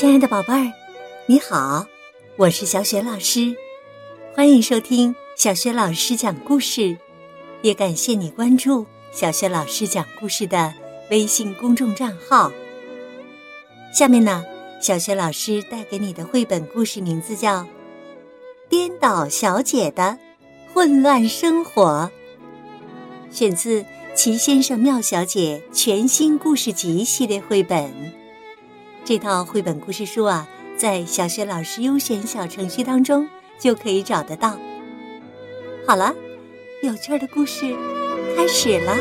亲爱的宝贝儿，你好，我是小雪老师，欢迎收听小雪老师讲故事，也感谢你关注小雪老师讲故事的微信公众账号。下面呢，小雪老师带给你的绘本故事名字叫《颠倒小姐的混乱生活》，选自《奇先生妙小姐》全新故事集系列绘本。这套绘本故事书啊，在小学老师优选小程序当中就可以找得到。好了，有趣的故事开始了。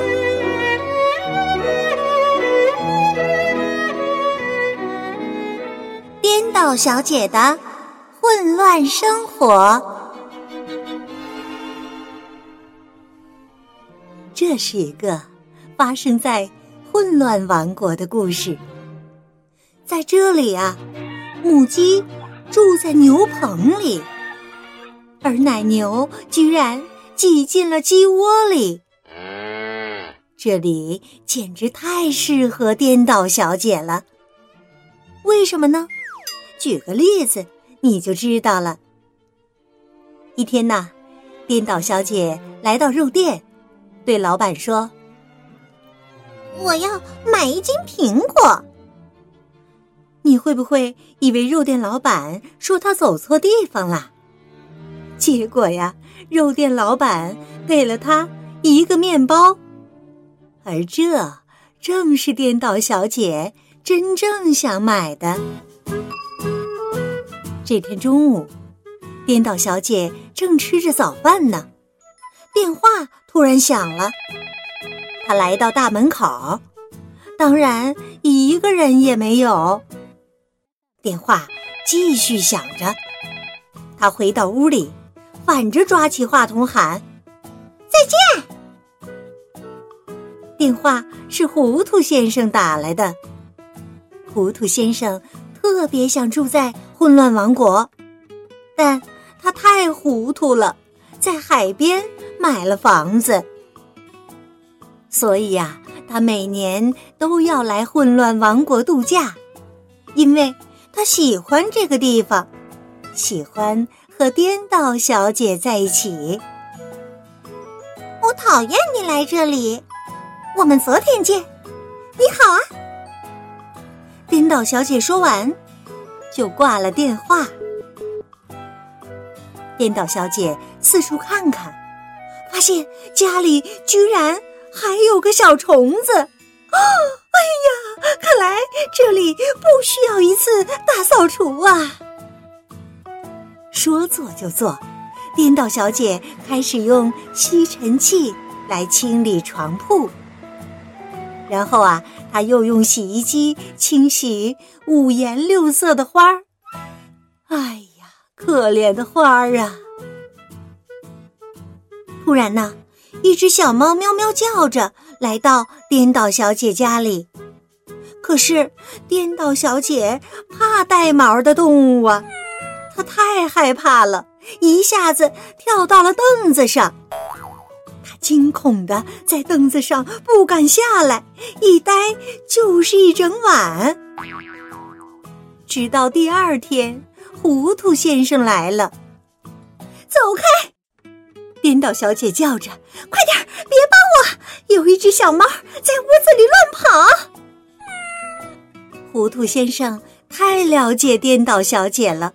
颠倒小姐的混乱生活，这是一个发生在混乱王国的故事。在这里啊，母鸡住在牛棚里，而奶牛居然挤进了鸡窝里。这里简直太适合颠倒小姐了。为什么呢？举个例子，你就知道了。一天呐，颠倒小姐来到肉店，对老板说：“我要买一斤苹果。”你会不会以为肉店老板说他走错地方了？结果呀，肉店老板给了他一个面包，而这正是颠倒小姐真正想买的。这天中午，颠倒小姐正吃着早饭呢，电话突然响了。她来到大门口，当然一个人也没有。电话继续响着，他回到屋里，反着抓起话筒喊：“再见。”电话是糊涂先生打来的。糊涂先生特别想住在混乱王国，但他太糊涂了，在海边买了房子，所以呀，他每年都要来混乱王国度假，因为。他喜欢这个地方，喜欢和颠倒小姐在一起。我讨厌你来这里，我们昨天见。你好啊，颠倒小姐说完，就挂了电话。颠倒小姐四处看看，发现家里居然还有个小虫子。啊！哎呀，看来这里不需要一次大扫除啊！说做就做，颠倒小姐开始用吸尘器来清理床铺，然后啊，她又用洗衣机清洗五颜六色的花儿。哎呀，可怜的花儿啊！突然呢，一只小猫喵喵叫着。来到颠倒小姐家里，可是颠倒小姐怕带毛的动物啊，她太害怕了，一下子跳到了凳子上。她惊恐的在凳子上不敢下来，一待就是一整晚。直到第二天，糊涂先生来了，走开！颠倒小姐叫着：“快点，别帮我！有一只小猫在屋子里乱跑。”糊涂先生太了解颠倒小姐了，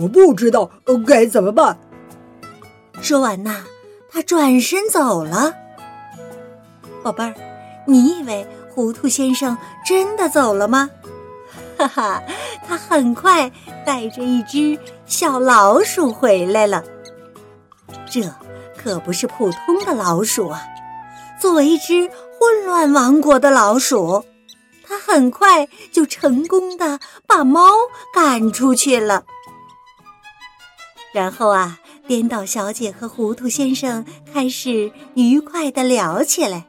我不知道该怎么办。说完呐，他转身走了。宝贝儿，你以为糊涂先生真的走了吗？哈哈，他很快带着一只小老鼠回来了。这可不是普通的老鼠啊！作为一只混乱王国的老鼠，它很快就成功的把猫赶出去了。然后啊，颠倒小姐和糊涂先生开始愉快的聊起来，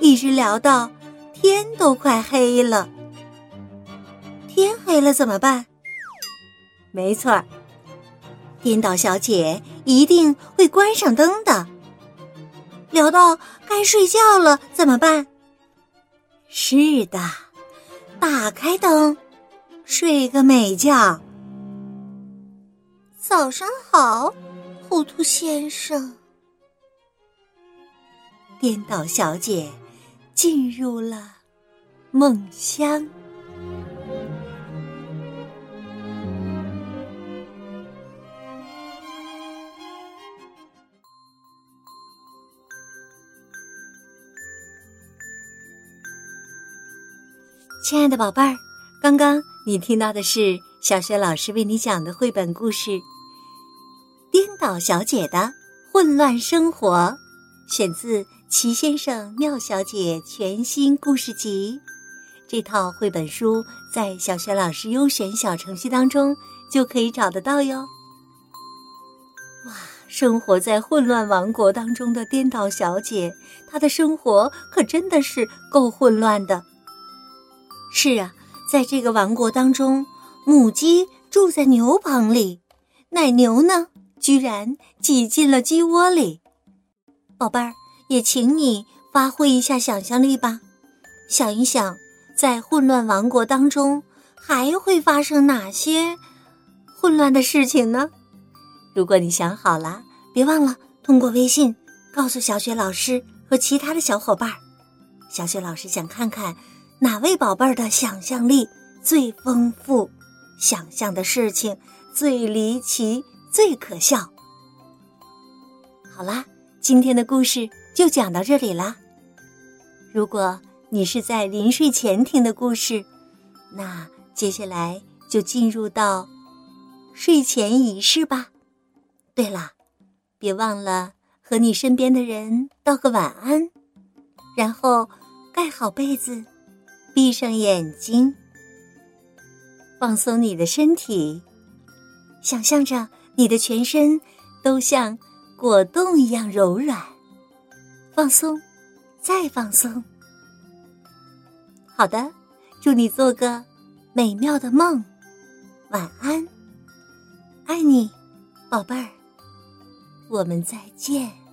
一直聊到天都快黑了。天黑了怎么办？没错儿。颠倒小姐一定会关上灯的。聊到该睡觉了，怎么办？是的，打开灯。睡个美觉。早上好，糊涂先生。颠倒小姐进入了梦乡。亲爱的宝贝儿，刚刚你听到的是小雪老师为你讲的绘本故事《颠倒小姐的混乱生活》，选自《齐先生妙小姐》全新故事集。这套绘本书在小雪老师优选小程序当中就可以找得到哟。哇，生活在混乱王国当中的颠倒小姐，她的生活可真的是够混乱的。是啊，在这个王国当中，母鸡住在牛棚里，奶牛呢，居然挤进了鸡窝里。宝贝儿，也请你发挥一下想象力吧，想一想，在混乱王国当中还会发生哪些混乱的事情呢？如果你想好了，别忘了通过微信告诉小雪老师和其他的小伙伴儿。小雪老师想看看。哪位宝贝儿的想象力最丰富，想象的事情最离奇、最可笑？好啦，今天的故事就讲到这里啦。如果你是在临睡前听的故事，那接下来就进入到睡前仪式吧。对了，别忘了和你身边的人道个晚安，然后盖好被子。闭上眼睛，放松你的身体，想象着你的全身都像果冻一样柔软。放松，再放松。好的，祝你做个美妙的梦，晚安，爱你，宝贝儿，我们再见。